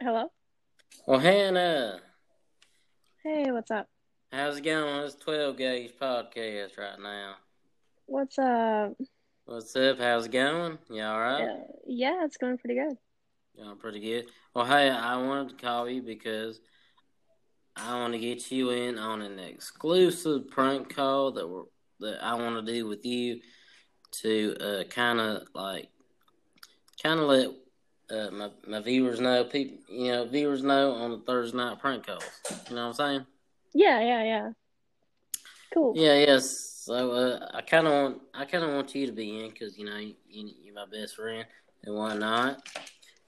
Hello? Well, Hannah, Hey, what's up? how's it going this 12 Gage podcast right now? What's up? What's up? How's it going? You all right? Uh, yeah, it's going pretty good. Going pretty good. Well, hey, I wanted to call you because I want to get you in on an exclusive prank call that we're, that I want to do with you to uh, kind of like kind of let uh, my my viewers know, people, you know, viewers know on the Thursday night prank calls. You know what I'm saying? Yeah, yeah, yeah. Cool. Yeah, yes. So uh, I kind of want I kind of want you to be in because you know you, you're my best friend and whatnot.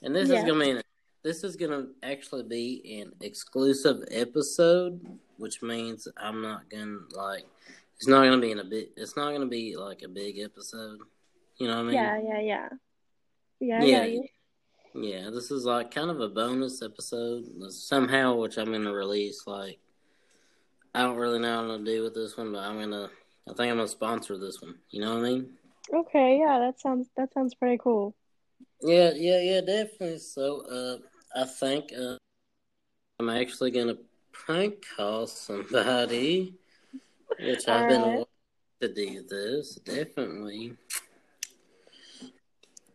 And this Yeah. is gonna be an, this is gonna actually be an exclusive episode, which means I'm not gonna like it's not gonna be in a bit. It's not gonna be like a big episode. You know what I mean? Yeah, yeah, yeah. Yeah, I Yeah. Yeah, this is like kind of a bonus episode somehow, which I'm gonna release. Like, I don't really know what I'm gonna do with this one, but I'm gonna. I think I'm gonna sponsor this one. You know what I mean? Okay, yeah, that sounds that sounds pretty cool. Yeah, yeah, yeah, definitely. So, uh, I think uh, I'm actually gonna prank call somebody, which I've been wanting to do this definitely.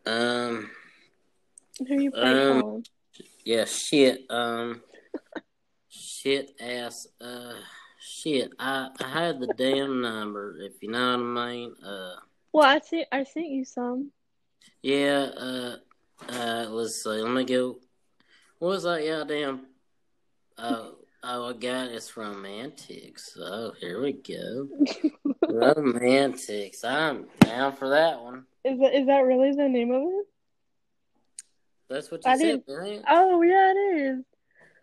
Um. Who you prank Um? Yeah, shit. Um, shit ass. Uh, shit. I I had the damn number. If you know what I mean. Uh, Well, I see. I sent you some. yeah. Uh, uh. Let's see. Let me go. What was that goddamn? Uh, oh, I got it's romantics. Oh, here we go. romantics. I'm down for that one. Is that is that really the name of it? That's what you I said, right? Oh yeah, it is.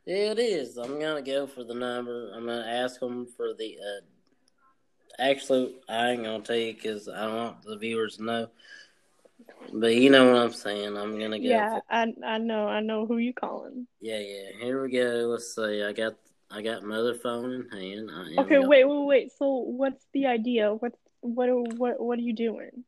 Yeah, it is. I'm gonna go for the number. I'm gonna ask them for the. Uh, actually, I ain't gonna tell you because I don't want the viewers to know. But you know what I'm saying. I'm gonna go. Yeah, I I know I know who you calling. yeah, yeah. Here we go. Let's see. I got I got mother phone in hand. I Okay, wait, wait, wait. So what's the idea? What what what what are you doing?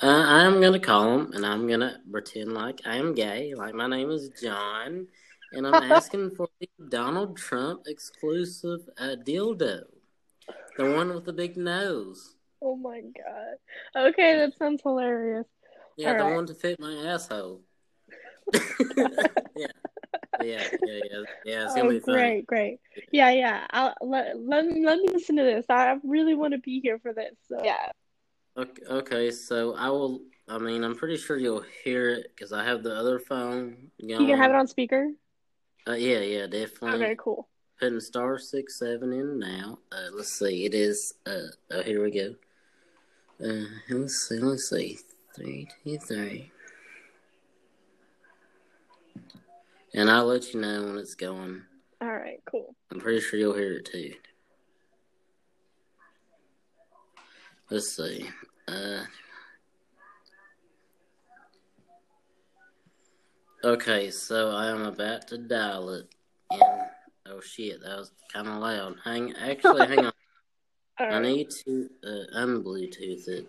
Uh, I'm gonna call him and I'm gonna pretend like I am gay. Like my name is John, and I'm asking for the Donald Trump exclusive uh, dildo, the one with the big nose. Oh my god. Okay, that sounds hilarious. Yeah, the Alright. one to fit my asshole. yeah. Yeah, yeah, yeah, yeah. It's gonna Oh, be fun. great, great. Yeah, yeah. I'll let let me let me listen to this. I really want to be here for this. So yeah. Okay, okay, so I will. I mean, I'm pretty sure you'll hear it because I have the other phone. Going. You can have it on speaker. Uh, yeah, yeah, definitely. Okay, cool. Putting star six seven in now. Uh, let's see. It is. Uh, oh, here we go. Uh, let's see. Let's see. Three, two, three. And I'll let you know when it's going. All right, cool. I'm pretty sure you'll hear it too. Let's see. Uh, okay, so I am about to dial it. And oh shit, that was kind of loud. Hang, actually, hang on. All I need to uh, unbluetooth it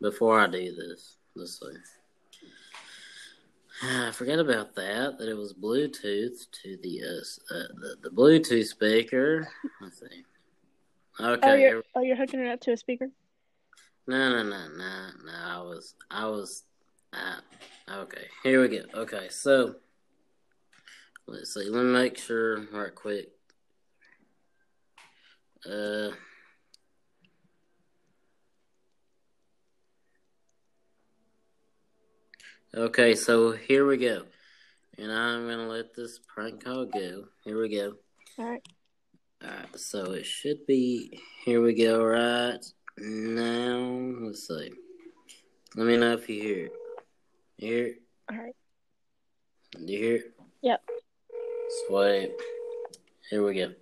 before I do this. Let's see. I forgot about that. That it was Bluetooth to the uh, uh the, the Bluetooth speaker. Let's see. Oh, Okay. here- you're oh you're hooking it up to a speaker. No, no, no, no, no. I was, I was. Uh, okay, here we go. Okay, so let's see. Let me make sure right quick. Uh. Okay, so here we go. And I'm gonna let this prank call go. Here we go. All right. Alright, so it should be here we go right now. Let's see. Let me know if you hear it. You hear it? All right. Do you hear it? Yep. Sweet. Here we go.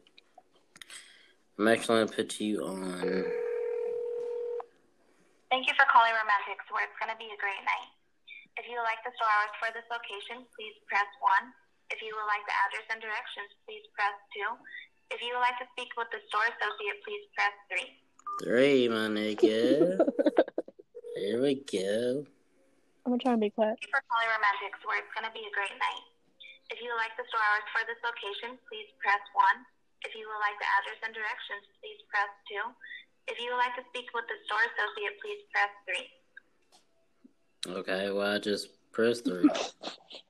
I'm actually gonna put you on Thank you for calling Romantics, where it's going to be a great night. If you would like the store hours for this location, please press 1. If you would like the address and directions, please press 2. If you would like to speak with the store associate, please press 3. three, my nigga. Here we go. I'm gonna try and be quiet. Thank you for calling Romantics, where it's going to be a great night. If you would like the store hours for this location, please press 1. If you would like the address and directions, please press 2. If you would like to speak with the store associate, please press 3. Okay, well, I just pressed three.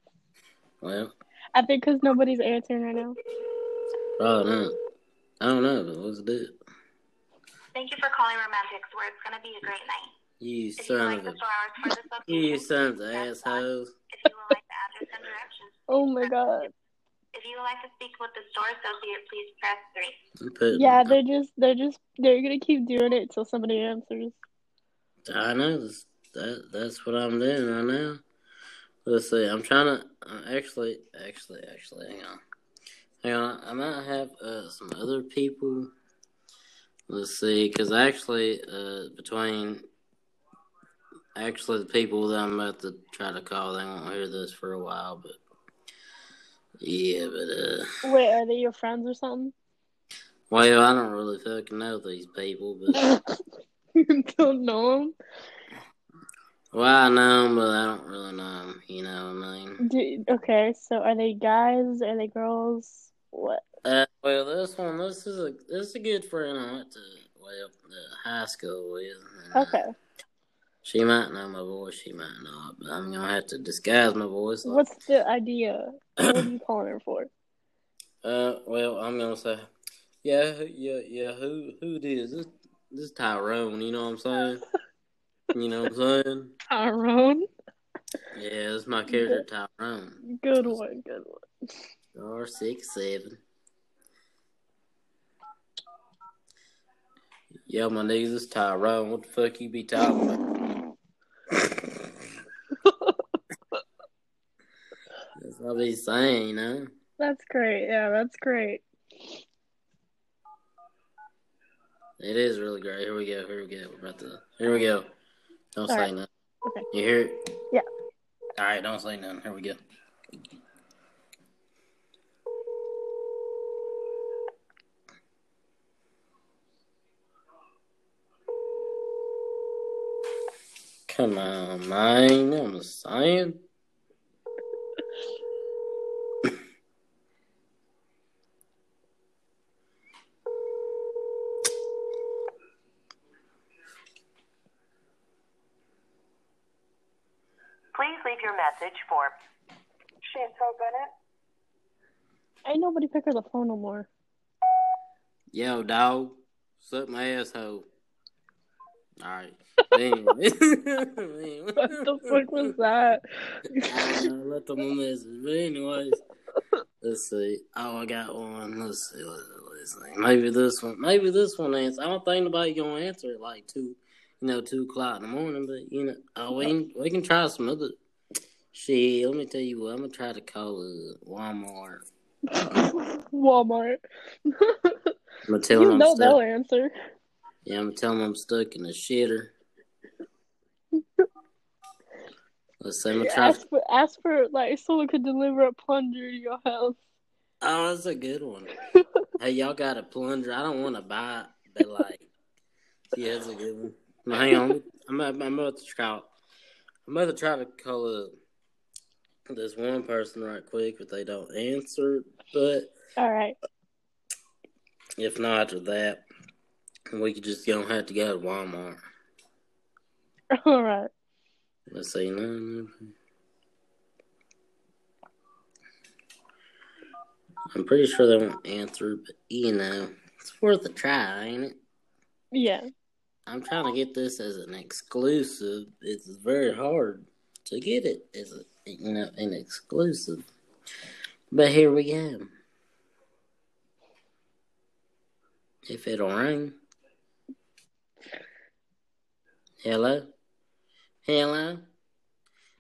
well, I think because nobody's answering right now. Oh no, I don't know, but let's it. Thank you for calling Romantics, where it's going to be a great night. You If you would son like of the a, hours for this location, you sons of assholes. If you would like the address and directions, Oh my god. If you would like to speak with the store associate, please press 3. Putting- Yeah, they're just they're just they're gonna keep doing it until somebody answers. I know that that's what I'm doing right now. Let's see. I'm trying to uh, actually, actually, actually. Hang on, hang on. I might have uh, some other people. Let's see, because actually, uh, between actually the people that I'm about to try to call, they won't hear this for a while. But yeah, but uh, Wait, are they your friends or something? well, I don't really fucking know these people, but you don't know them? well, I know them, but I don't really know them. You know what I mean? Do, okay, so are they guys? Are they girls? What? Uh, well, this one, this is a this is a good friend I went to well uh, high school with. Okay. She might know my voice, she might not, but I'm gonna have to disguise my voice. Like, What's the idea? What are you calling her for? uh, well, I'm gonna say, yeah, yeah, yeah. Who who it is? This this Tyrone. You know what I'm saying? you know what I'm saying? Tyrone? Yeah, this is my character Tyrone. Good one, good one. R six seven. Yo, my niggas, this Tyrone. What the fuck you be talking about? That's what I be saying, you know. That's great. Yeah, that's great. It is really great. Here we go. Here we go. We're about to. Here we go. Don't All say right. nothing. Okay. You hear it? Yeah. All right. Don't say nothing. Here we go. Come on, man. You know what I'm saying? Please leave your message for Chantel Bennett. Ain't nobody pick her the phone no more. Yo, dog. Suck my asshole. Alright. Anyway. What the fuck was that? I don't know, let them a message. But anyways, let's see. Oh, I got one. Let's see. Let's, let's see. Maybe this one. Maybe this one answer. I don't think nobody gonna answer it like two, you know, two o'clock in the morning. But you know, oh, we can, we can try some other. Shit, let me tell you what. I'm gonna try to call uh, Walmart. Walmart. I'm gonna tell you know they'll answer. Yeah, I'm gonna tell them I'm stuck in the shitter. Let's. I'm gonna try. Ask for, ask for like someone could deliver a plunger to your house. Oh, that's a good one. hey, y'all got a plunger? I don't want to buy it, but like, yeah, that's a good one. Now, hang on, I'm, I'm, about to try. I'm about to try to call uh, this one person right quick, but they don't answer. But All right. if not after that, we could just gonna have to go to Walmart. All right. Let's see. I'm pretty sure they won't answer, but you know, it's worth a try, ain't it? Yeah. I'm trying to get this as an exclusive. It's very hard to get it as a you know an exclusive. But here we go. If it'll ring. Hello? Hello?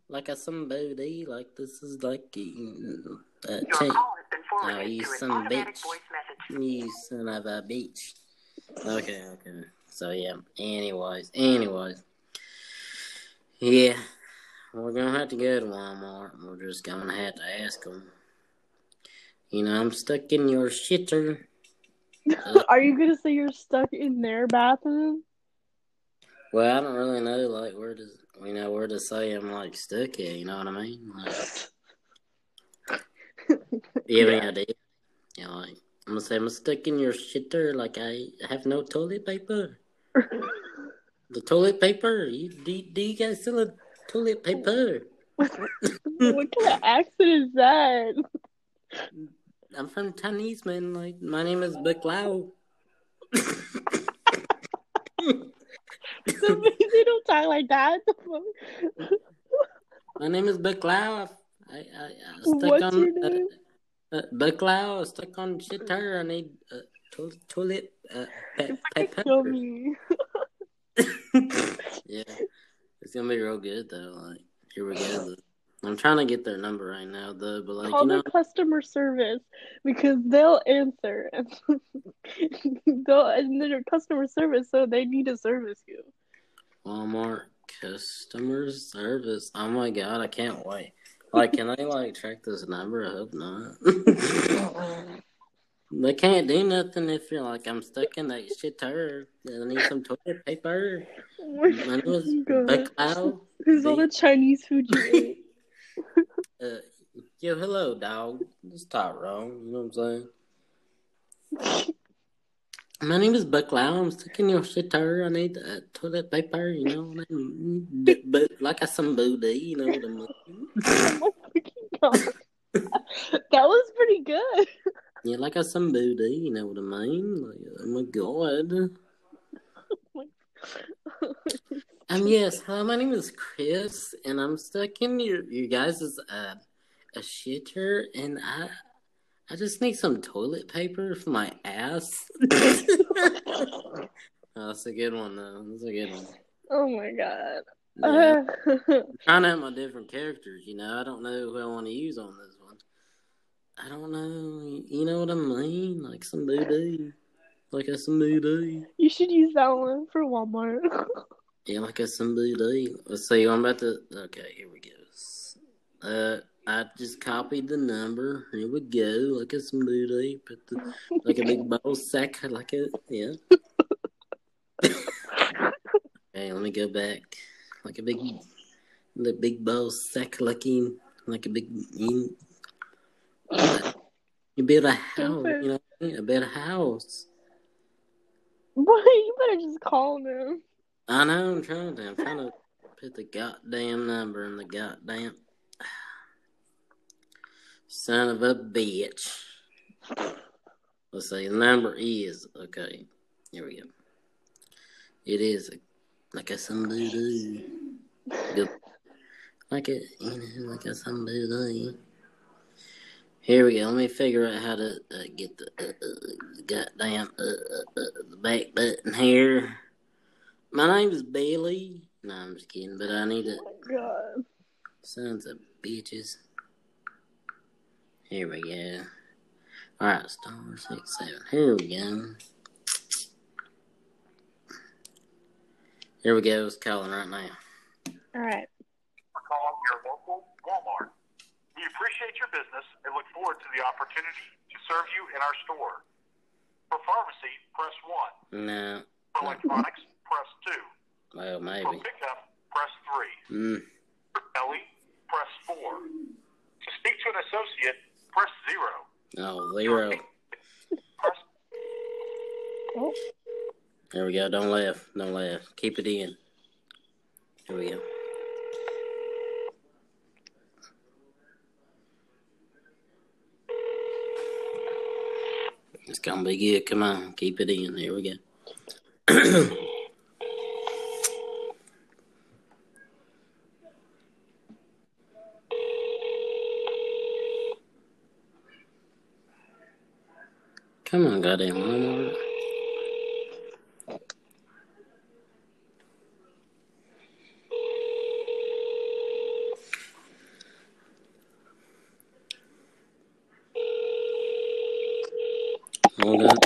Like a somebody, like this is like Your change. call has been Oh, you to son of a automatic bitch. voice message. You son of a bitch. Okay, okay. So yeah. Anyways, anyways. Yeah, we're gonna have to go to Walmart. We're just gonna have to ask them. You know, I'm stuck in your shitter. Are you gonna say you're stuck in their bathroom? Well, I don't really know, like where does you know where to say I'm like stuck at. You know what I mean? Like, You have Yeah. any idea? Yeah, like I'm gonna say I'm stuck in your shitter like I have no toilet paper. The toilet paper? You, do, do you guys still have toilet paper? what kind of accent is that? I'm from Chinese, man. Like my name is Buck Lau. they don't talk like that. my name is Buck I, I, I stuck What's on your name? Uh, uh, Buck Lau. Stuck on shitter. I need uh, to- toilet uh, paper. Kill me. yeah, it's gonna be real good though. Like, here we go. I'm trying to get their number right now, though. But like, Call you know, the customer service because they'll answer. they'll and they're customer service, so they need to service you. Walmart customer service. Oh my god, I can't wait. Like, can they like track this number? I hope not. they can't do nothing if you're like, I'm stuck in that shit turd. I need some toilet paper. My name is God. Who's all the Chinese food you? Uh, yo, hello, dog. It's Tyrone. You know what I'm saying? My name is Buck Lau. I'm stuck in your shitter. I need uh, toilet paper, you know. what I mean? D- But like a some booty, you know what I mean? my fucking God. that was pretty good. Yeah, like a some booty, you know what I mean? Like, oh my god. Um, yes, hello, my name is Chris, and I'm stuck in your, you guys' uh, a shitter, and I I just need some toilet paper for my ass. oh, that's a good one, though. That's a good one. oh my god. Yeah. Uh, trying to have my different characters, you know. I don't know who I want to use on this one. I don't know. You know what I mean? Like some booty. Like a some booty. you should use that one for Walmart. Yeah, like a some booty. Let's see. I'm about to. Okay, here we go. Uh, I just copied the number. Here we go. Like a some booty. Put the like a big ball sack. Like a yeah. Okay, let me go back. Like a big, the big ball sack, like in, like a big. You, you build a house, you know, what I mean? build a house. Boy, you better just call them. I know. I'm trying to. I'm trying to put the goddamn number in the goddamn. Son of a bitch. Let's see. The number is okay. Here we go. It is like a somebody. Like a you know, like a somebody. Here we go. Let me figure out how to uh, get the uh, uh, goddamn uh, uh, uh, the back button here. My name is Bailey. No, I'm just kidding, but I need to. Oh my god. Sons of bitches. Here we go. Alright, star six seven. Here we go. Here we go. It's calling right now. Alright. for calling your local Walmart. We appreciate your business and look forward to the opportunity to serve you in our store. For pharmacy, press 1. No. For electronics, press 2. Well, maybe. For maybe. pickup, press 3. Mm. For deli, press 4. To speak to an associate, press 0. Zero. Press Oh, There we go. Don't laugh. Don't laugh. Keep it in. Here we go. It's gonna be good. Come on, keep it in. Here we go. Come on, goddamn Walmart. Hold oh, on.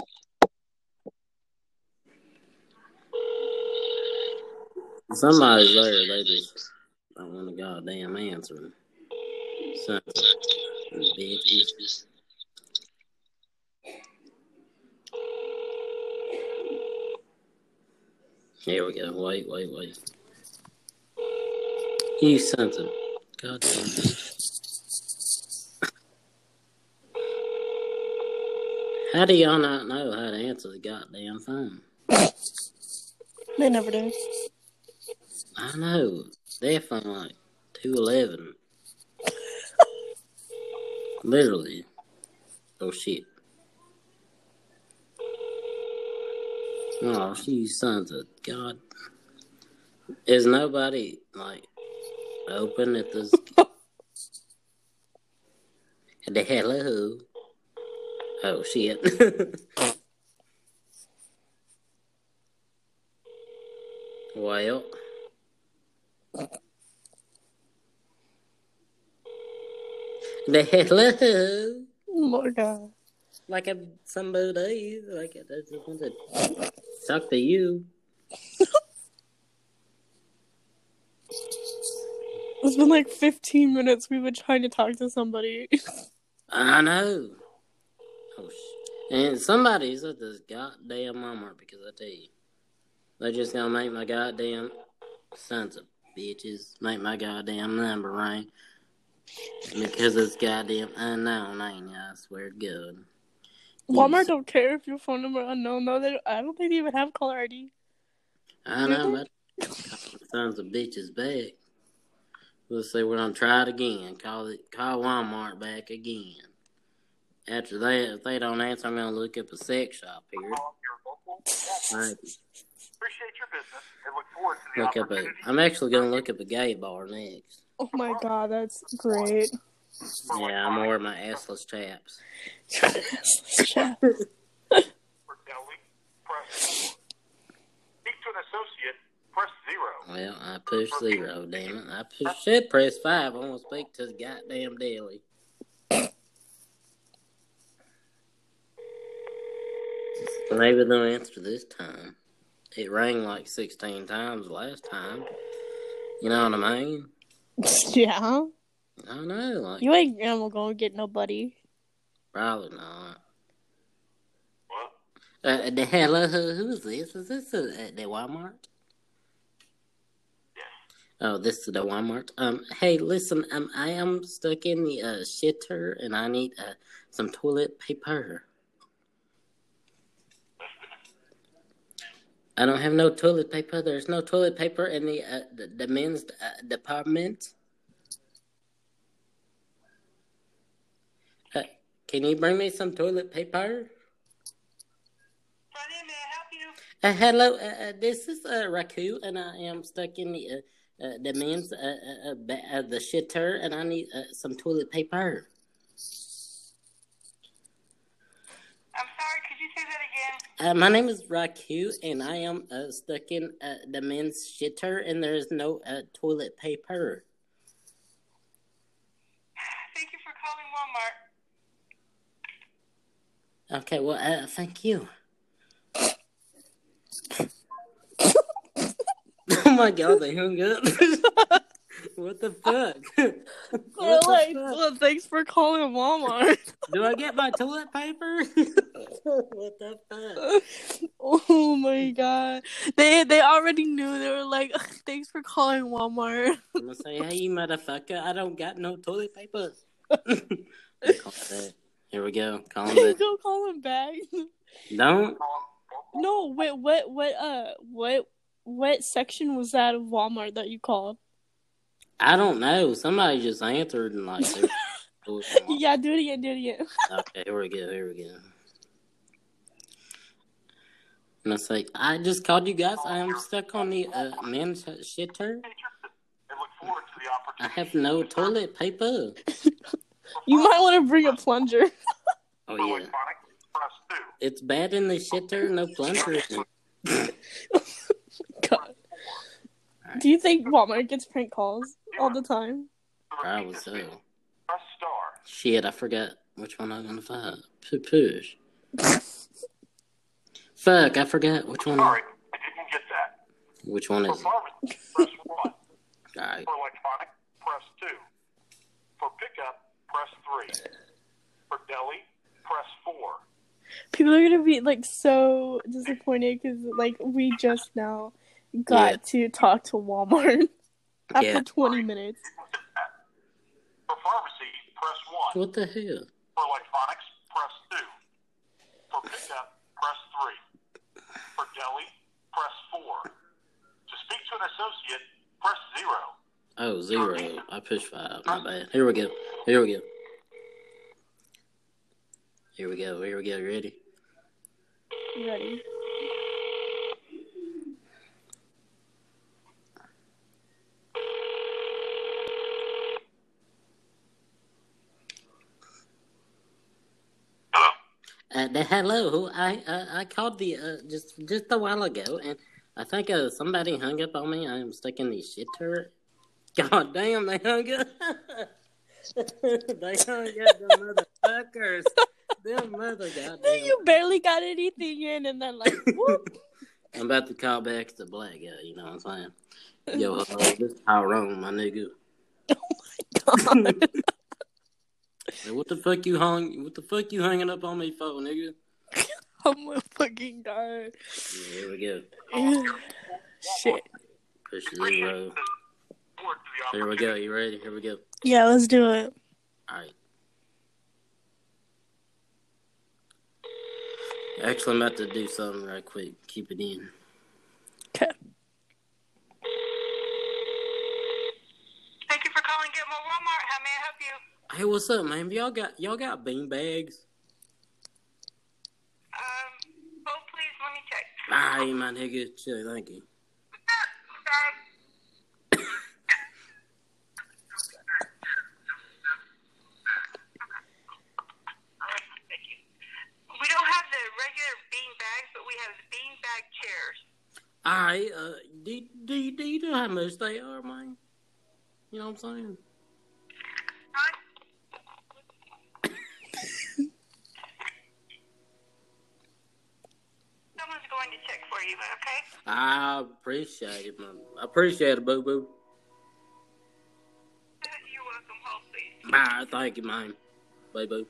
Somebody's there. They just don't want to goddamn answer. Here we go. Wait, wait, wait. You sent him. God damn it. How do y'all not know how to answer the goddamn phone? They never do. I know. Definitely like 211. Literally. Oh shit. Oh, you sons of God. Is nobody, like, open at this? the hello? Oh shit. well. The hello? My god. Uh. Like a somebody, like I just want to talk to you. It's been like 15 minutes we've been trying to talk to somebody. I know. Oh, sh- and somebody's at this goddamn Walmart because I tell you, they just gonna make my goddamn sons of bitches make my goddamn number ring because it's goddamn unknown, ain't it? I swear to God. Walmart don't care if your phone number unknown though. They, I don't think they even have caller ID. I know, but sons of bitches back. Let's say we're gonna try it again. Call it, call Walmart back again. After that, if they don't answer, I'm gonna look up a sex shop here. Call your local Right. Appreciate your business and look forward to the Look up a. opportunity. I'm actually gonna look up a gay bar next. Oh my god, that's great. Yeah, I'm gonna my assless chaps. Well, I pushed zero, damn it. I push, should press five. I want to speak to the goddamn deli. Maybe they'll answer this time. It rang like 16 times last time. You know what I mean? yeah. I know, like, You ain't never gonna get nobody. probably not. What? Uh, the hello, who, who is this? Is this uh, at the Walmart? Yeah. Oh, this is the Walmart. Um, hey, listen, um, I am stuck in the uh, shitter and I need uh, some toilet paper. I don't have no toilet paper. There's no toilet paper in the uh, the, the men's uh, department. Uh, can you bring me some toilet paper? Sonny, may I help you? Uh, hello, uh, uh, this is uh, Raku, and I am stuck in the uh, uh, the men's uh, uh, uh, the shitter, and I need uh, some toilet paper. I'm sorry, could you say that again? Uh, my name is Raku, and I am uh, stuck in uh, the men's shitter, and there is no uh, toilet paper. Thank you for calling Walmart. Okay, well, uh, thank you. oh my god, they hung up. what the fuck? What like, fuck? well, thanks for calling Walmart. Do I get my toilet paper? what the fuck? oh my god, they they already knew. They were like, thanks for calling Walmart. I'm gonna say, hey, you motherfucker, I don't got no toilet paper. Call back. Here we go. Call him back. Go call him back. Don't. No, wait, what, what, uh, what, what section was that of Walmart that you called? I don't know. Somebody just answered and like. they- Yeah, do it again, do it again. Okay, here we go. Here we go. And I say, I just called you guys. I am stuck on the uh, men's shitter. And look forward to the I have no toilet paper. You might want to bring a plunger. Oh yeah, electronic, press two. it's bad in the shitter. No plunger. God. Do you think Walmart gets prank calls all the time? To repeat Probably so. menu, Press star. Shit, I forgot which one I'm gonna find. P- Push. Fuck, I forgot which one. Sorry, I didn't get that. Which one is it? press one. Alright. For electronic, press two. For pickup, press three. For deli, press four. People are gonna be like so disappointed because like we just now got yeah. to talk to Walmart after yeah. twenty minutes. For pharmacy, press one. What the hell? For electronics, press two. For pickup, press three. For deli, press four. To speak to an associate, press zero. Oh, zero. I pushed five. My bad. Here we go. Here we go. Here we go. Here we go. You ready? Ready? Hello. Uh, the, hello. I uh, I called the uh, just just a while ago, and I think uh, somebody hung up on me. I am stuck in the shit turret. God damn, they hung up. they hung up, them motherfuckers. Them mother Then goddamn. you barely got anything in, and then like, whoop. I'm about to call back to black guy. You know what I'm saying? Yo, uh, this Tyrone, my nigga. Oh my god. Hey, what the fuck you hung? What the fuck you hanging up on me for, nigga? I'm gonna fucking die. Yeah, here we go. Shit. Push Appreciate zero. the support to the Here we go. You ready? Here we go. Yeah, let's do it. All right. Actually, I'm about to do something right quick. Keep it in. Okay. Thank you for calling Gitmo Walmart. How may I help you? Hey, what's up, man? Y'all got y'all got bean bags? Um, hold please. Let me check. All right, my nigga. Chill. Thank you. Thank you. We don't have the regular bean bags, but we have the bean bag chairs. All right. Uh, do, do, do you know how much they are, man? You know what I'm saying? Huh? Someone's going to check for you, okay? I appreciate it, man. I appreciate it, boo boo. You're welcome. Hold please. Thank you, man. Bye, boo.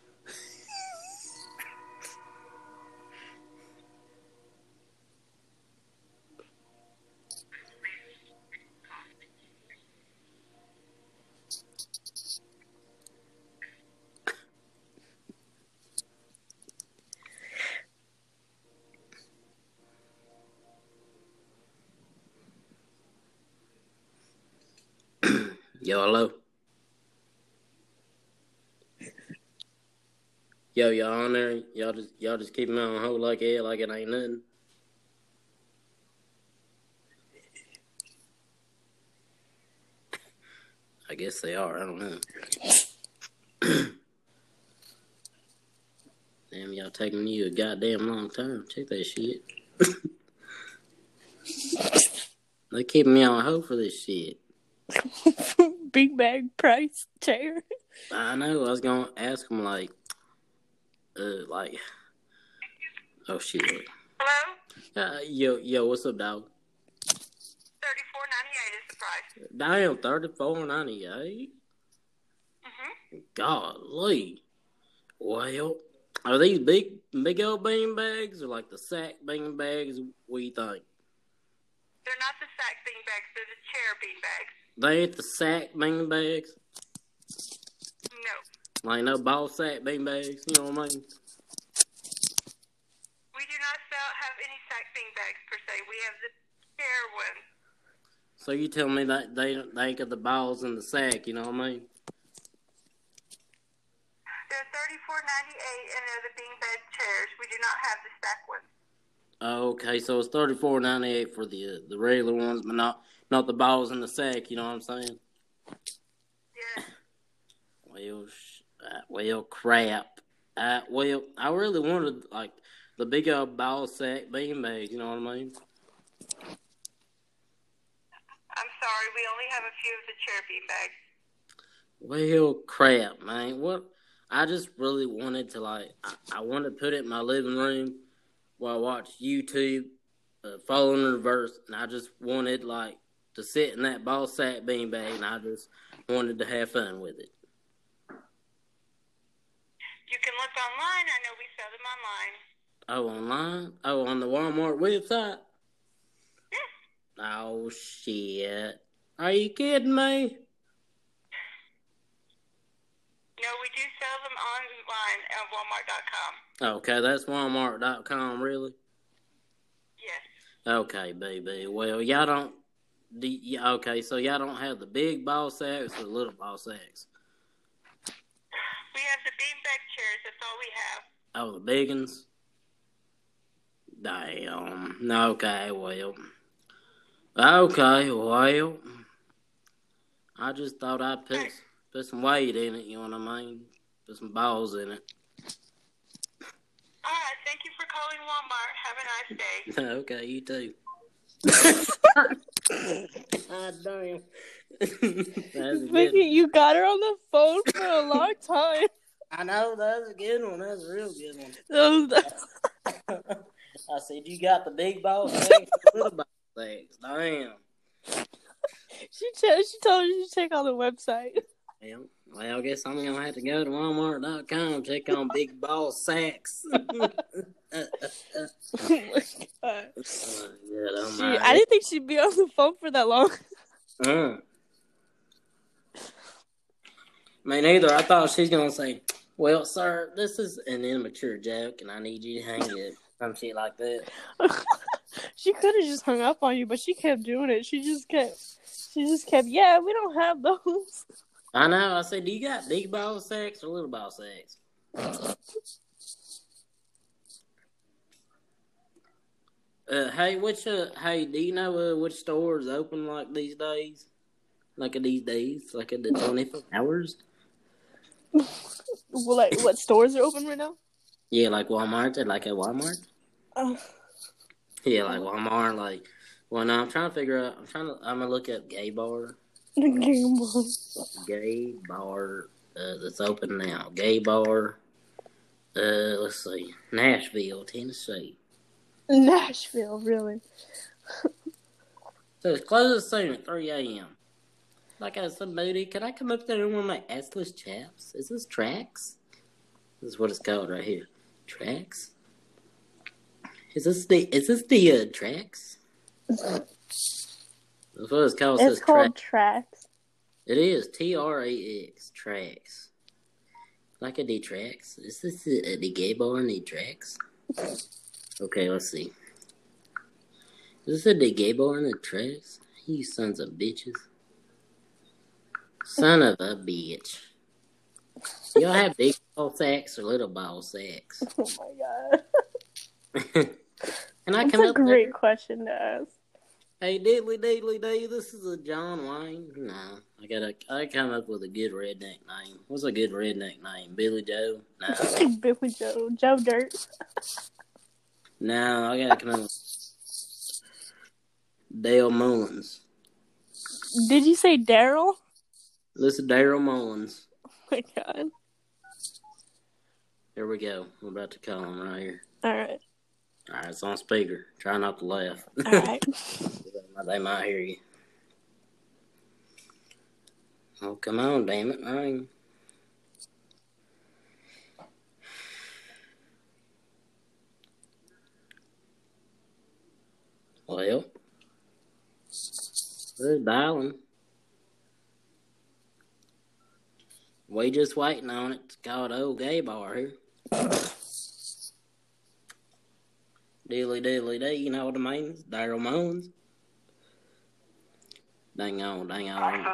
Yo, hello. Yo, y'all on there? Y'all just y'all just keep me on hold like it like it ain't nothing. I guess they are. I don't know. Damn, y'all taking you a goddamn long time. Check that shit. they keeping me on hold for this shit. Big bag price chair. I know. I was gonna ask him like, uh, like, oh shit. Hello? Uh, yo, yo, what's up, dog? Thirty-four ninety-eight is the price. Damn, thirty four ninety eight. Mm-hmm. Golly. Well, are these big, big old bean bags or like the sack bean bags? What do you think? They're not the sack bean bags. They're the chair bean bags. They ain't the sack bean bags, Like no ball sack bean bags. You know what I mean? We do not sell have any sack bean bags per se. We have the chair ones. So you tell me that they they got the balls in the sack. You know what I mean? They're thirty-four ninety-eight, and they're the bean bag chairs. We do not have the sack ones. Okay, so it's thirty four ninety eight for the uh, the regular ones, but not not the balls in the sack. You know what I'm saying? Yes. Well, uh, well, crap. Uh, well, I really wanted like the big old ball sack bean bags. You know what I mean? I'm sorry. We only have a few of the chair bean bags. Well, crap, man. What? I just really wanted to like. I, I wanted to put it in my living room while I watch YouTube, uh, Falling in Reverse, and I just wanted like to sit in that ball sack bean bag, and I just wanted to have fun with it. You can look online. I know we sell them online. Oh, online? Oh, on the Walmart website? Yes. Oh, shit. Are you kidding me? No, we do sell them online at Walmart.com. Okay, that's Walmart.com, really? Yes. Okay, baby. Well, y'all don't. Do, okay, so y'all don't have the big ball sacks or the little ball sacks. We have the beanbag chairs. That's all we have. Oh, the big ones. Damn. No, Okay, well. Okay, well. I just thought I'd put put some weight in it. You know what I mean? Put some balls in it. All right. Thank you for calling Walmart. Have a nice day. okay, you too. God ah, damn. That's a good Vicky, you got her on the phone for a long time. I know that's a good one. That's a real good one. Um, I said you got the big ball sacks, and the little ball sacks. Damn. she ch- she told you to check on the website. Well, well, I guess I'm gonna have to go to Walmart.com check on big ball sacks. oh my God. Good, oh She. I didn't think she'd be on the phone for that long. Me neither. I thought she's gonna say, "Well, sir, this is an immature joke, and I need you to hang it." Some shit like that. she could have just hung up on you, but she kept doing it. She just kept, she just kept. Yeah, we don't have those. I know. I said, "Do you got big ball sacks or little ball sacks?" Uh, hey, which uh, hey, do you know uh, which stores open like these days? Like these days, like at the twenty four hours? Well, like what stores are open right now? Yeah, like Walmart, like at Walmart. Uh, Yeah, like Walmart, like. Well, no, I'm trying to figure out. I'm trying to. I'm gonna look up gay bar. the Game Boy. Gay bar uh, that's open now. Gay bar. Uh, let's see, Nashville, Tennessee. Nashville, really? So it's closes soon at 3 a.m. Like I said, Moody, can I come up there and one of my assless chaps? Is this Trax? This is what it's called right here. Trax? Is this the is this the uh, Trax? That's what it's called. It It's called Trax. Trax. It is T R A X Trax. Like a D Trax. Is this a, the gay bar in the Trax? Okay, let's see. Is this a the gay bar in the Trax? You sons of bitches. Son of a bitch. Y'all have big ball sacks or little ball sacks? Oh my god. Can I That's come a great there? question to ask. Hey, diddly diddly dee, this is a John Wayne. No, I gotta, I come up with a good redneck name. What's a good redneck name? Billy Joe? No, Billy Joe, Joe Dirt. no, I gotta come up with Dale Mullins. Did you say Daryl? This is Daryl Mullins. Oh my god. Here we go. I'm about to call him right here. All right. All right, it's on speaker. Try not to laugh. All right. they might hear you. Oh, come on, damn it, ring. Well, they're dialing. We just waiting on it. It's called Old Gay Bar here. Dilly dilly dee, you know what I mean? It's Daryl Mullins. Dang on, dang on.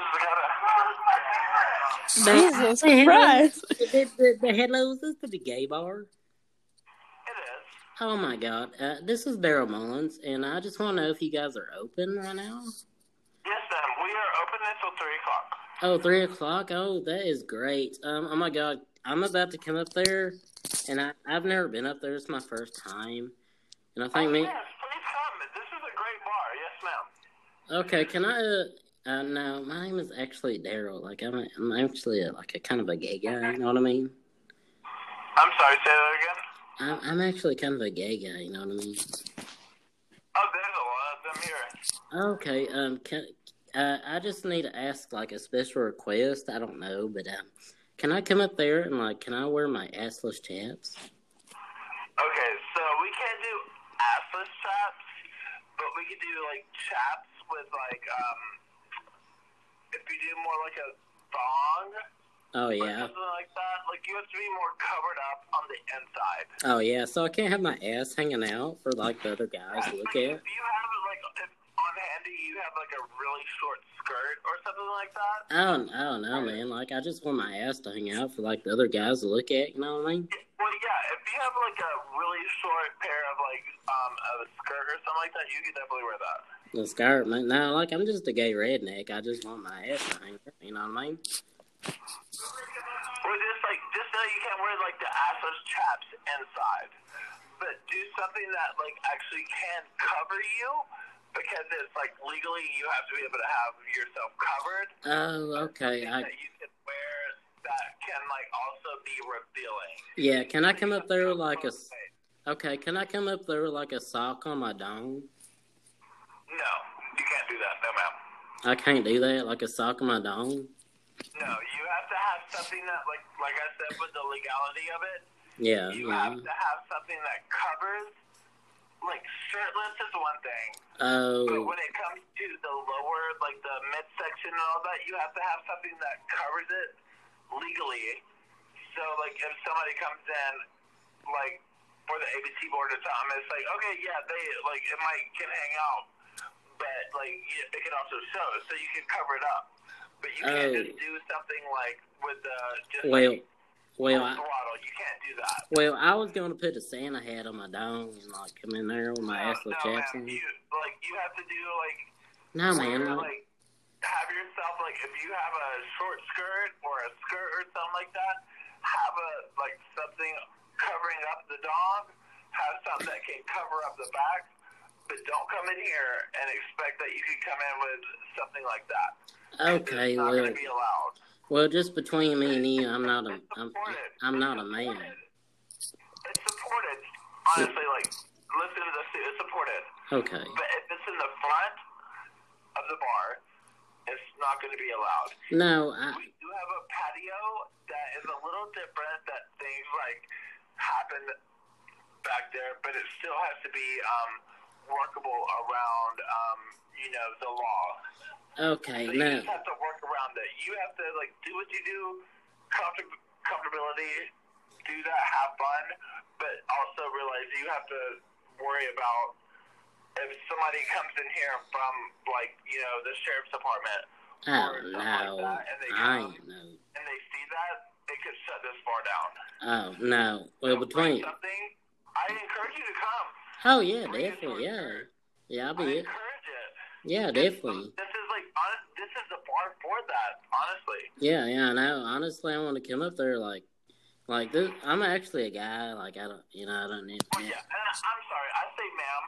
Jesus Christ. The, the, the hello, is this the gay bar? It is. Oh my god. Uh, this is Daryl Mullins, and I just want to know if you guys are open right now. Yes, ma'am. We are open until 3 o'clock. Oh, three o'clock? Oh, that is great. Um, oh my god. I'm about to come up there, and I, I've never been up there. It's my first time. And I think oh, me. Yes, please come. This is a great bar. Yes, ma'am. Okay, can I? Uh, uh, no, my name is actually Daryl. Like I'm, a, I'm actually a, like a kind of a gay guy. You know what I mean? I'm sorry, say that again. I'm, I'm actually kind of a gay guy. You know what I mean? Oh, there's a lot of them here. Okay. Um. Can uh, I just need to ask like a special request? I don't know, but um, can I come up there and like, can I wear my assless chaps? Okay, so we can't do assless chaps, but we could do like chaps with like um. If you do more like a thong, Oh yeah. something like that. Like you have to be more covered up on the inside. Oh yeah. So I can't have my ass hanging out for like the other guys to look at. If you have like if on you have like a really short skirt or something like that. I don't, I don't know, man. Like, I just want my ass to hang out for like the other guys to look at. You know what I mean? Well, yeah, if you have like a really short pair of like um of a skirt or something like that, you can definitely wear that. The skirt, man. No, like I'm just a gay redneck. I just want my ass to hang out. You know what I mean? Or just like just know you can't wear like the assless chaps inside, but do something that like actually can cover you because it's like legally you have to be able to have yourself covered. Oh, okay. I that you can wear that can like also be revealing. yeah. Can I come up there like a? Okay. Can I come up there like a sock on my dong? No, you can't do that. No, ma'am. I can't do that, like a sock on my dong. No, you have to have something that, like, like I said, with the legality of it, Yeah, you yeah. have to have something that covers. Like shirtless is one thing, oh. but Oh, when it comes to the lower, like the midsection and all that, you have to have something that covers it legally. So, like, if somebody comes in, like, for the ABC board or something, it's like, okay, yeah, they like it might can hang out, but like it can also show, so you can cover it up. But you can't Oh. just do something like with the just well, like, well, I. You can't do that. well, I was gonna put a Santa hat on my dome and like come in there with my no, ass with no, chaps man, you like you have to do like No, man. Like, like have yourself like if you have a short skirt or a skirt or something like that, have a like something covering up the dog. Have something that can cover up the back, but don't come in here and expect that you can come in with something like that. okay, well, going to be allowed. well, just between me and you, I'm not a, I'm. I'm not a man. It's supported. Honestly, like listen to this. It's supported. Okay, But if it's in the front of the bar, it's not going to be allowed. no, I, We do have a patio that is a little different. That things like happen back there, but it still has to be um, workable around, um, you know, the law. Okay, So you just have to work around it. You have to like do what you do, comfort- comfortability, do that, have fun, but also realize you have to worry about if somebody comes in here from like you know the sheriff's department oh or something like no, that, and they I come ain't and they see that, it could shut this bar down. Oh no, well So, between. something, I encourage you to come. Oh yeah, Bring definitely, yeah, yeah, I'll I be encourage it. Yeah, This- definitely. This is like honest, this is the bar for that. Honestly. Yeah, yeah, and I. Honestly, I want to come up there like, like this. I'm actually a guy. Like I don't, you know, I don't need. Well, yeah, and I'm sorry. I say ma'am.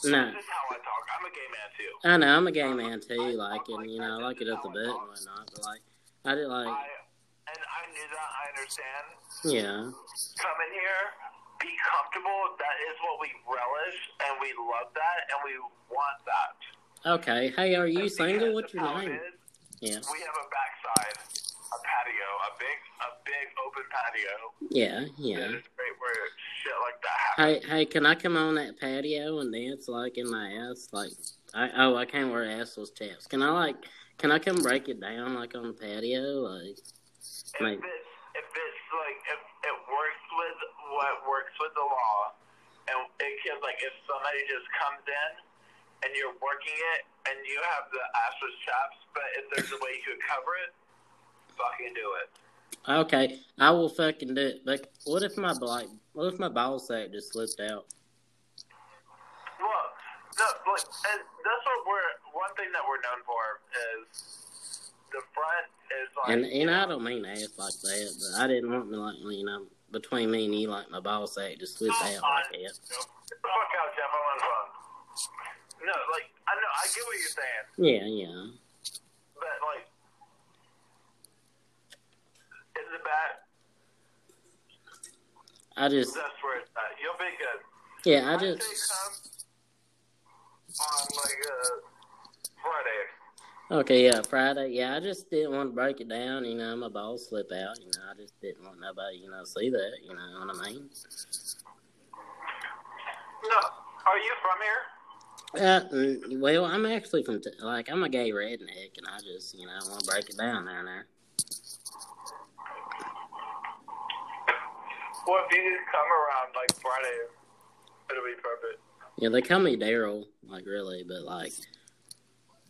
No, This is how I talk. I'm a gay man too. I know I'm a gay man too. Like, and you know, I like it up the butt and whatnot. But like, I did like, I and I knew that. I understand. yeah, Come in here, be comfortable. That is what we relish, and we love that, and we want that. Okay. Hey, are you single? What's your name? Yeah, We have a backside, a patio, a big, a big open patio. yeah, yeah. is great where shit like that happens. Hey, hey, can I come on that patio and dance like in my ass? Like, I oh, I can't wear assless chaps. Can I like, can I come break it down like on the patio? Like, if Like- it's if it's like if it works with what works with the law, and it can like if somebody just comes in and you're working it and you have the assless chaps, but if there's a way you could cover it, fucking do it. okay, I will fucking do it. But what if my like, what if my ball sack just slipped out? Look, no, look, and that's what we're one thing that we're known for is the front is like And and I don't mean to ass like that, but I didn't want me like you know between me and you like my ball sack just slipped oh, out like that. Fuck out, Jeff. I'm on the phone. No, like I know, I get what you're saying. Yeah, yeah. But like, in the back, I just that's where it's at. You'll be good. yeah, I just on like uh, Friday. okay, yeah, Friday. Yeah, I just didn't want to break it down. You know, my balls slip out. You know, I just didn't want nobody you know see that. You know what I mean? No, are you from here? Uh, mm, well, I'm actually from t- like I'm a gay redneck, and I just you know want to break it down down there. Well, if you could come around like Friday, it'll be perfect. Yeah, they call me Daryl, like really, but like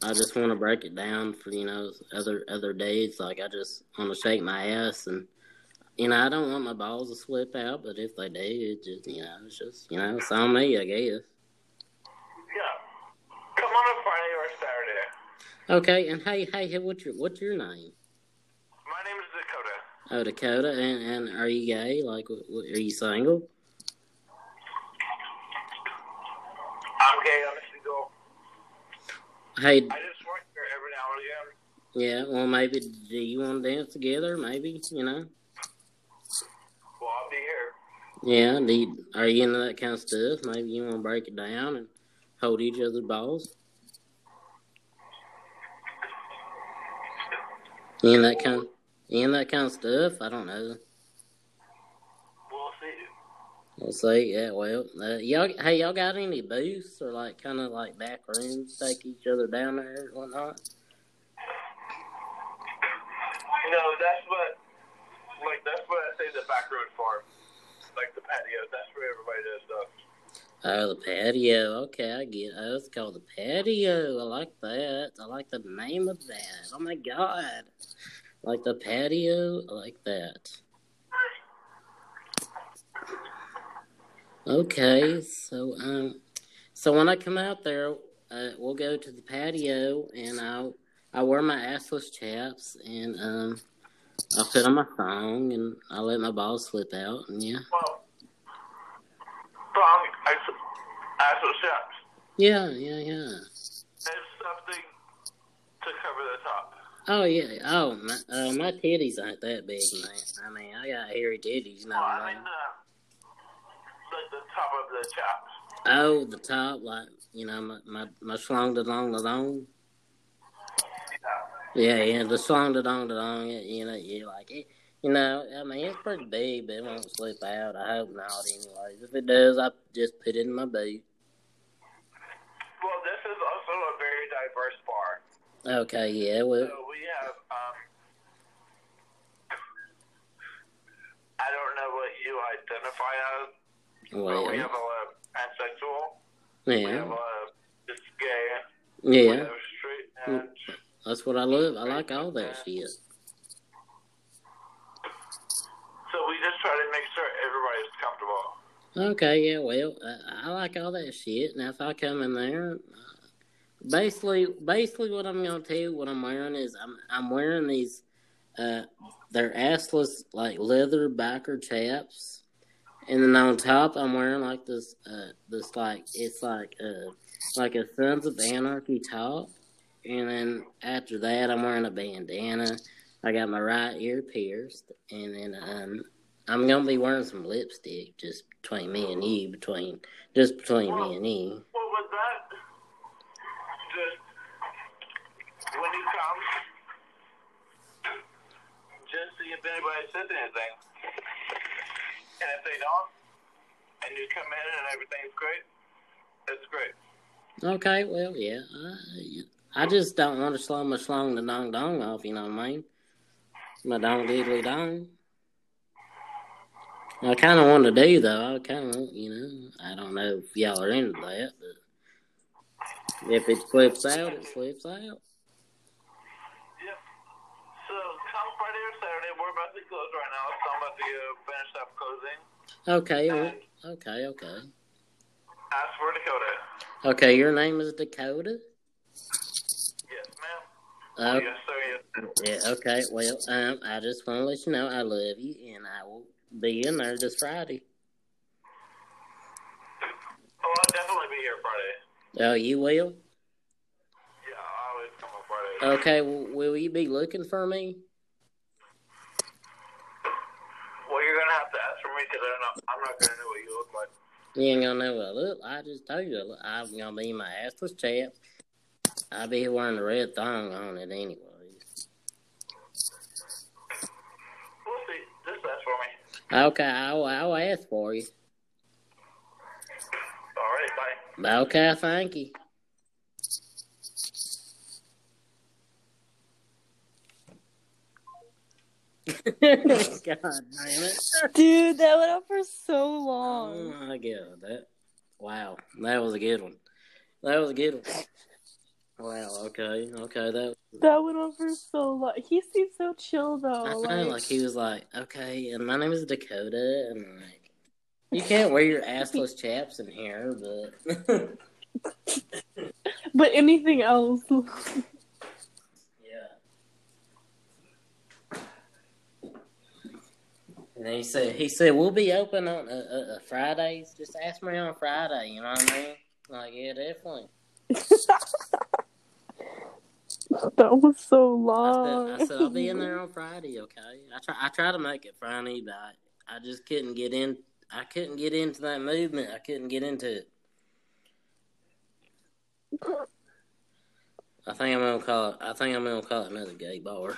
I just want to break it down for you know other other days. Like I just want to shake my ass, and you know I don't want my balls to slip out. But if they do, it just you know it's just you know it's on me, I guess. Come on a Friday or Saturday. Okay, and hey, hey, hey, what's your what's your name? My name is Dakota. Oh, Dakota, and and are you gay? Like, are you single? I'm gay. I'm a single. Hey, I just work here every now and again. yeah, well, maybe do you want to dance together? Maybe you know. Well, I'll be here. Yeah, do you, are you into that kind of stuff? Maybe you want to break it down and hold each other's balls. and that kind, you in that kind of stuff? I don't know. We'll see. We'll see. Yeah, well, uh, y'all, hey, y'all got any booths or like kind of like back rooms, take each other down there or whatnot? No, that's what, like, that's what I say the back road farm, Like the patio. That's where everybody does stuff. Oh, the patio. Okay, I get. Oh, it's called the patio. I like that. I like the name of that. Oh my god, like the patio. I like that. Okay, so um, so when I come out there, uh, we'll go to the patio, and I'll I wear my assless chaps, and um, I'll put on my thong, and I'll let my balls slip out, and yeah, Well, I, actual straps. yeah, yeah, yeah. It's something to cover the top. Oh yeah. Oh my, uh, my titties ain't that big, man. I mean, I got hairy titties, no. Well, I mean, uh, like the top of the chaps. Oh, the top, like you know, my my my da dong da dong. Yeah, yeah, the da dong da dong. yeah, You know, you like it. You know, I mean, it's pretty big, but it won't slip out. I hope not. Anyways, if it does, I just put it in my boot. Well, this is also a very diverse bar. Okay, yeah, well, So we have, um, I don't know what you identify as, but we have a lot of pansexual. We have a yeah, lot of just gay. We yeah. have straight edge. That's what I love. I like all that shit. So we just try to make sure everybody's comfortable. Okay, yeah, well, I, I like all that shit. Now, if I come in there, uh, basically, basically, what I'm gonna tell you, what I'm wearing is I'm I'm wearing these, uh, they're assless like leather backer chaps, and then on top I'm wearing like this, uh, this like it's like uh like a Sons of Anarchy top, and then after that I'm wearing a bandana. I got my right ear pierced, and then um. I'm gonna be wearing some lipstick just between me and you, between just between me and you. Well, was that, just when you come, just see if anybody says anything. And if they don't, and you come in and everything's great, that's great. Okay, well, yeah. I, I just don't want to slow my slong the dong dong off, you know what I mean? My dong diddly dong. I kind of want to do though. I kind of, you know, I don't know if y'all are into that, but if it flips out, it flips out. Yep. So come Friday or Saturday, we're about to close right now, so I'm about to finish up closing. Okay, well, okay, okay. Ask for Dakota. Okay, your name is Dakota? Uh, yes, sir. Yes. yeah, okay. Well, um, I just want to let you know I love you, and I will be in there this Friday. Oh, I'll definitely be here Friday. Oh, you will? Yeah, I always come on Friday. Okay, w- will you be looking for me? Well, you're gonna have to ask for me because I don't know. I'm not gonna know what you look like. You ain't gonna know what I look. I just told you I'm gonna be in my assless chaps. I'll be wearing the red thong on it anyways. We'll see. Just ask for me. Okay, I'll, I'll ask for you. All right, bye. Okay, thank you. God damn it. Dude, that went on for so long. Oh long. my god, that wow, that was a good one. That was a good one. Wow, okay, okay, that That went on for so long. He seemed so chill though. I know, Like, like he was like, okay, and my name is Dakota, and like, you can't wear your assless chaps in here, but but anything else? yeah. And then he said, he said we'll be open on uh, uh, uh, Fridays. Just ask me on Friday. You know what I mean? Like, yeah, definitely. that was so I long. said, I said I'll be in there on Friday. Okay. I try. I try to make it Friday, but I, I just couldn't get in. I couldn't get into that movement. I couldn't get into it. I think I'm gonna call it. I think I'm gonna call it another gay bar.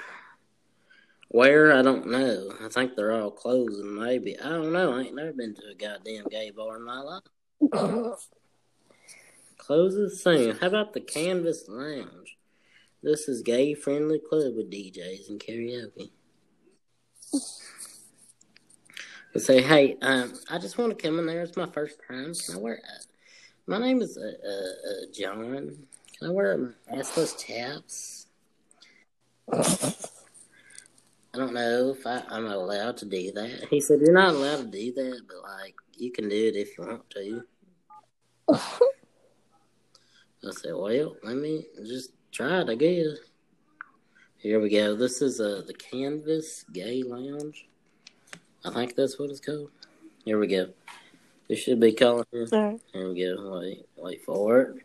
Where I don't know. I think they're all closing. Maybe I don't know. I ain't never been to a goddamn gay bar in my life. Closes soon. How about the Canvas Lounge? This is gay friendly club with DJs and karaoke. They say, hey, um, I just want to come in there. It's my first time. Can I wear? Uh, my name is uh, uh, uh, John. Can I wear my assless chaps? I don't know if I, I'm allowed to do that. He said, You're not allowed to do that, but like, you can do it if you want to. I said, Well, let me just try it, I guess. Here we go. This is uh, the Canvas Gay Lounge. I think that's what it's called. Here we go. This should be calling here. Alright. Here we go. Wait, wait for it.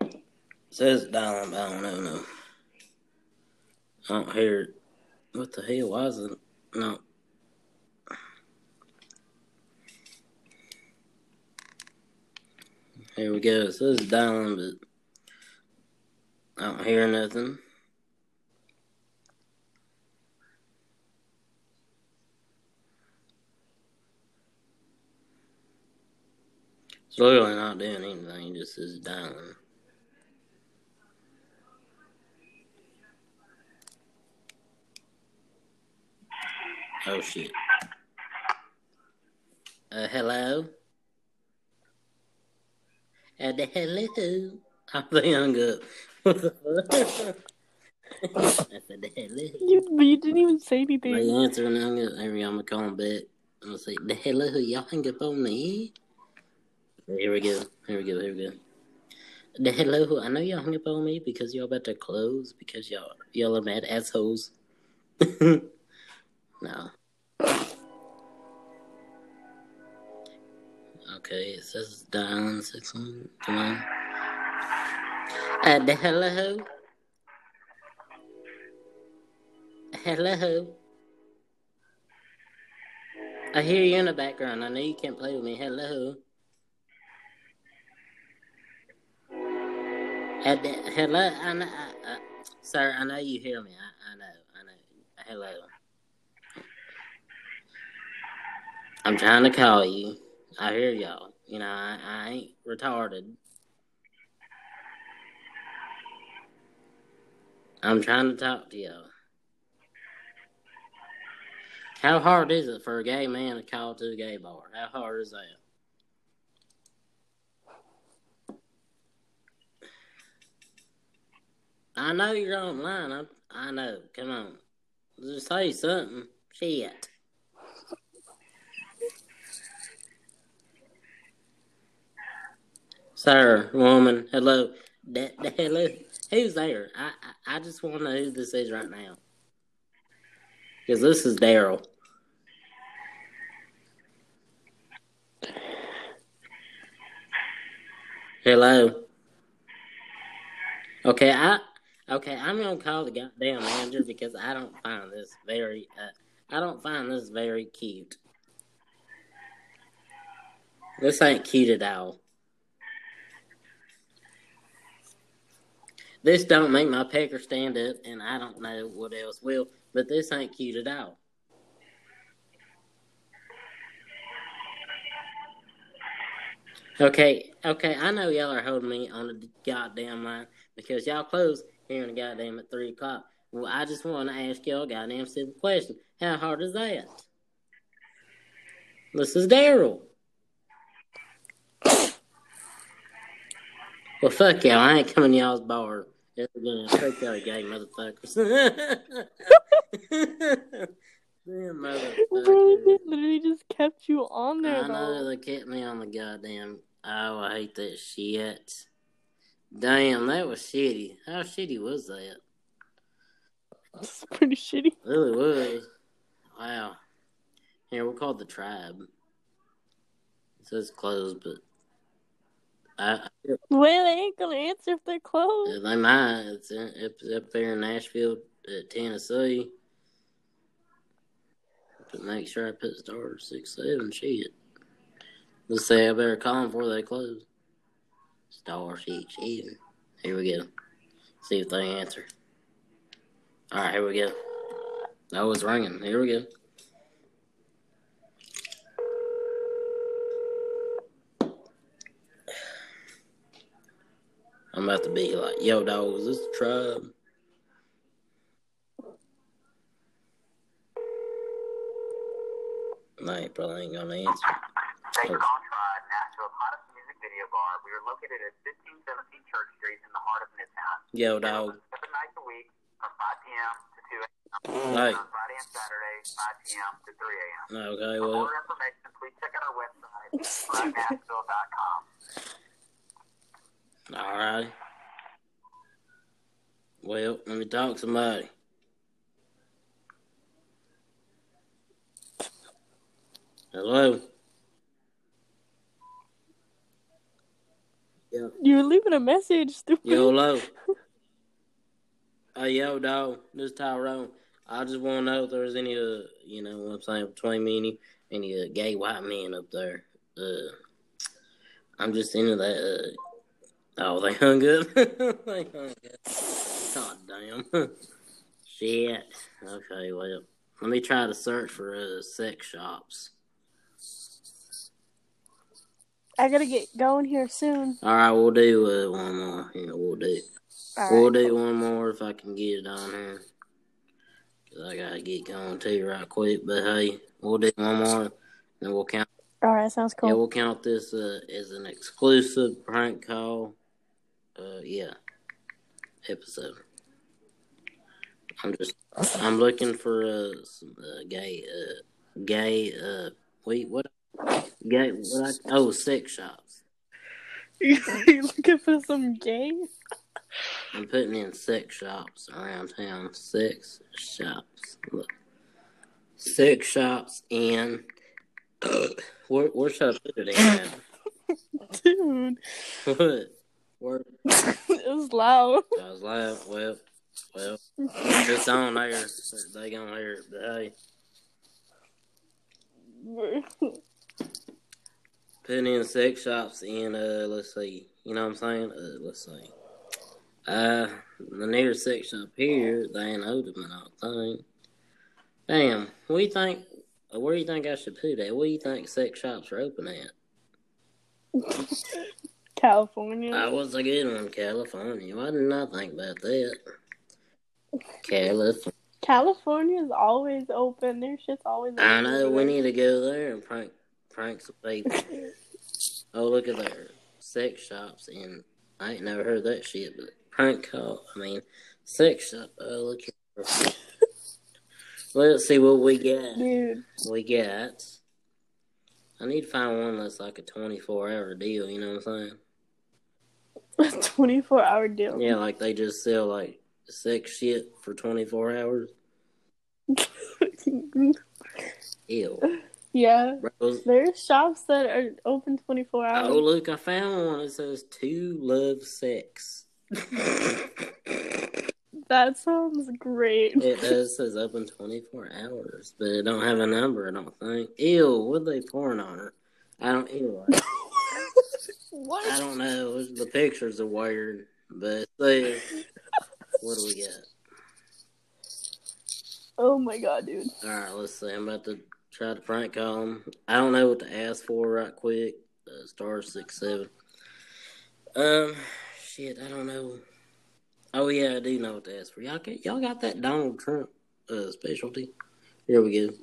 It says dial but I don't know. No. I don't hear it. What the hell? Why is it? No. Here we go. It says dialing, but I don't hear nothing. It's literally not doing anything, it just says dialing. Oh shit. Uh, hello? The hello? I'm I hung up. The? I said hello. You, you didn't even say They anything. answer and hung up. There we. I'm gonna call him back. I'm gonna say, the hello, y'all hang up on me. Here we go. Here we go. Here we go. The hello, I know y'all hung up on me because y'all about to close because y'all y'all are mad assholes. no. Okay, it says dialing six one. Come on. Uh, the hello. Hello. I hear you in the background. I know you can't play with me. Hello. Uh, the- hello. I know, I, uh, sir, I know you hear me. I, I know. I know. Hello. I'm trying to call you. I hear y'all. You know, I, I ain't retarded. I'm trying to talk to y'all. How hard is it for a gay man to call to a gay bar? How hard is that? I know you're online. I, I know. Come on. Just say something. Shit. Sir, woman, hello. Hello. Who's there? I, I, I just want to know who this is right now. Because this is Daryl. Hello. Okay, I okay. I'm gonna call the goddamn manager because I don't find this very. Uh, I don't find this very cute. This ain't cute at all. This don't make my pecker stand up, and I don't know what else will. But this ain't cute at all. Okay, okay, I know y'all are holding me on the goddamn line because y'all close here in the goddamn at three o'clock. Well, I just want to ask y'all a goddamn simple question. How hard is that? This is Daryl. Well, fuck y'all. I ain't coming y'all's bar. Ever again. Fuck y'all gay motherfuckers. Damn Bro, motherfuckers. they literally just kept you on there I know though. they kept me on the goddamn. Oh, I hate that shit. Damn, that was shitty. How shitty was that? It's pretty shitty. Really was. Wow. Here, we're called the tribe. It says closed, but I, I Well, they ain't gonna answer if they're closed. they might. It's in, it's up there in Nashville, uh, Tennessee. But make sure I put star six seven shit. Let's say I better call them before they close. Star six seven. Here we go. See if they answer. All right, here we go. That was ringing. Here we go. I'm about to be like, yo, dog, is this the tribe? He probably ain't gonna answer. Thanks for calling Tribe, Nashville's hottest music video bar. We are located at 1517 Church Street in the heart of Midtown. Yo, dog. Seven nights a week from 5 p.m. to 2 a.m. Hey. On Friday and Saturday, 5 p.m. to 3 a.m. Okay, For more information, please check out our website. tribenashville.com. all right. Well, let me talk to somebody. Hello. Yo, You're leaving a message, stupid. yo, hello. Hey, yo, dog. This is Tyrone. I just want to know if there's any, uh, you know what I'm saying, between me and you, any uh, gay white men up there. Uh, I'm just into that. Oh, they hung up. they hung up. God damn. Shit. Okay, well, let me try to search for uh, sex shops. I gotta get going here soon. All right, we'll do uh, one more. Yeah, we'll do. All We'll right. do one more if I can get it on here. Cause I gotta get going too right quick. But hey, we'll do one more, and we'll count. All right, sounds Yeah, cool. we'll count this uh, as an exclusive prank call. Uh, yeah, episode. I'm just, I'm looking for uh, some uh, gay, uh, gay, uh, wait, what? Gay, what? I, oh, sex shops. you looking for some gay? I'm putting in sex shops around town. Sex shops. Look. Sex shops in. where, where should I put it in? Dude, what? Where? it was loud. I was loud. Well, well, it's on there. They gonna hear it, but hey, putting in sex shops in. Uh, let's see. You know what I'm saying? Uh, let's see. Uh, the nearest sex shop here, they ain't open. I don't think. Damn. What do you think? Where do you think I should put it? What do you think sex shops are open at? California. That was a good one, California. Why didn't I think about that? California. California is always open. Their shit's always open. I know we need to go there and prank prank some people. oh, look at there, sex shops, and I ain't never heard that shit. But prank call, I mean, sex shop. Oh, look here. Let's see what we got. Dude, We got. I need to find one that's like a twenty-four hour deal. You know what I'm saying? A 24 hour deal. Yeah, like they just sell like sex shit for twenty-four hours. Ew. yeah. There's shops that are open 24 hours. Oh, look, I found one. It says two love sex. That sounds great. It does says open 24 hours, but it don't have a number, I don't think. Ew, what they pouring on her? I don't, anyway, what? I don't know. The pictures are weird, but see, what do we got? Oh my god, dude. Alright, let's see. I'm about to try to prank call him. I don't know what to ask for right quick. uh, star six seven. Um, shit, I don't know. Oh yeah, I do know what to ask for. Y'all got y'all got that Donald Trump uh, specialty. Here we go.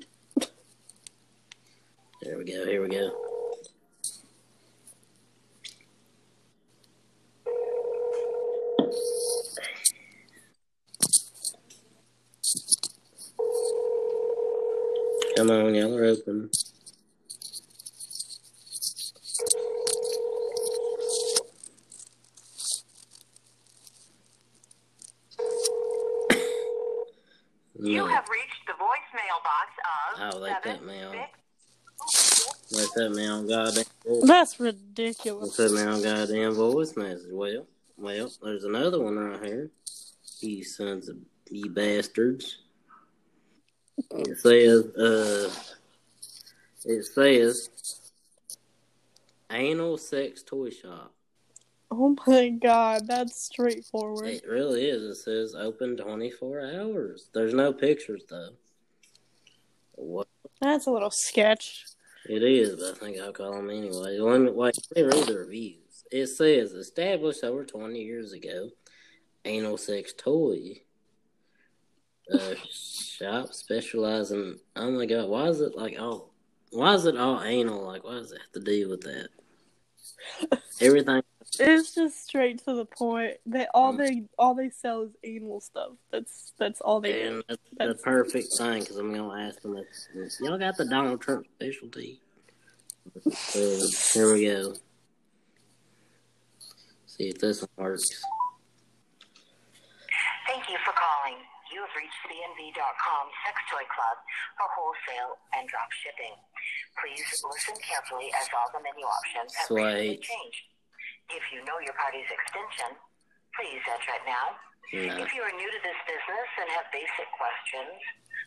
There we go. Here we go. Come on, y'all are open. You No. have reached the voicemail box of Oh, like that seven mail. six Let that man goddamn voice. That's Let ridiculous. that man goddamn voice message. Well, well, there's another one right here. You sons of you bastards. It says, uh, it says, anal sex toy shop. Oh my god, that's straightforward. It really is. It says open 24 hours. There's no pictures though. What That's a little sketch. it is, but I think I'll call them anyway. Let me, wait, let me read the reviews. It says established over 20 years ago, anal sex toy. Uh, shop specializing. Oh my god, why is it like all? Why is it all anal? Like, why does it have to do with that? Everything It's just straight to the point. They all Mm. they all they sell is anal stuff. That's that's all they do. And that's the perfect thing because I'm gonna ask them if y'all got the Donald Trump specialty. Uh, here we go. See if this one works. Thank you for calling. You CNV.com Sex Toy Club for wholesale and drop shipping. Please listen carefully as all the menu options have recently changed. If you know your party's extension, please enter it now. No. If you are new to this business and have basic questions,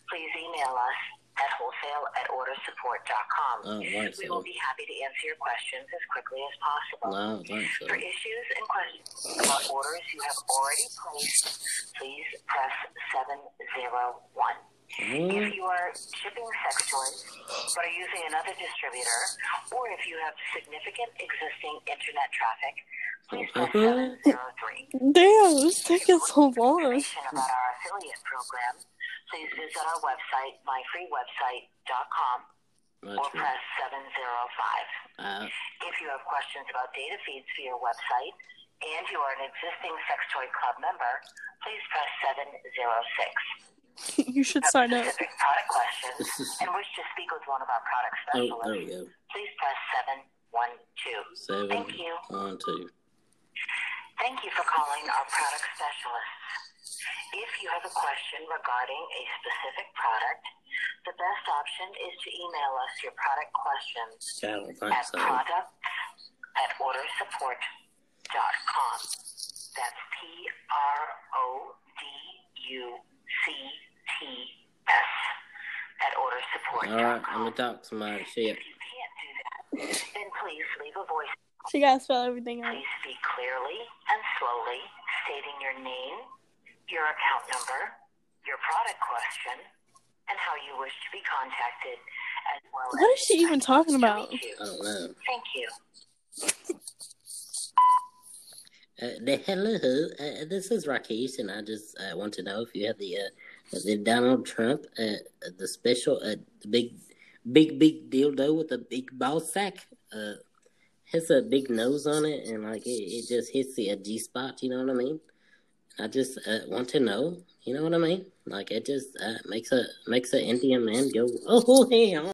please email us at wholesale at ordersupport.com. I don't We so. will be happy to answer your questions as quickly as possible. No, I so. For issues and questions about orders you have already placed, please press 701. Hmm? If you are shipping sex toys but are using another distributor, or if you have significant existing internet traffic, please press Uh-huh. 703. Damn, this taking so long. Information about our affiliate program, please visit our website, myfreewebsite.com, or That's right. press 705. Uh, If you have questions about data feeds for your website and you are an existing Sex Toy Club member, please press 706. You should Have sign up. specific product questions and wish to speak with one of our product specialists. oh, there specialists, we go. please press 712. Seven, Thank you. one, two. Thank you for calling our product specialists. If you have a question regarding a specific product, the best option is to email us your product questions I don't at so. product at ordersupport.com. That's P R O D U C T S at ordersupport.com. All right, I'm gonna talk to somebody. Shit. If you can't do that, then please leave a voice. She gotta spell everything out. Please speak clearly and slowly, stating your name, your account number, your product question, and how you wish to be contacted, as well What as is she even talking about? reach you. I don't know. Thank you. Uh, the, hello, uh, this is Rakesh, and I just uh, want to know if you have the uh, the Donald Trump, uh, the special, uh, the big, big, big dildo with a big ball sack. Uh, has a big nose on it, and like it, it just hits the uh, G spot. You know what I mean? I just uh, want to know. You know what I mean? Like it just uh, makes a makes an Indian man go, oh hell.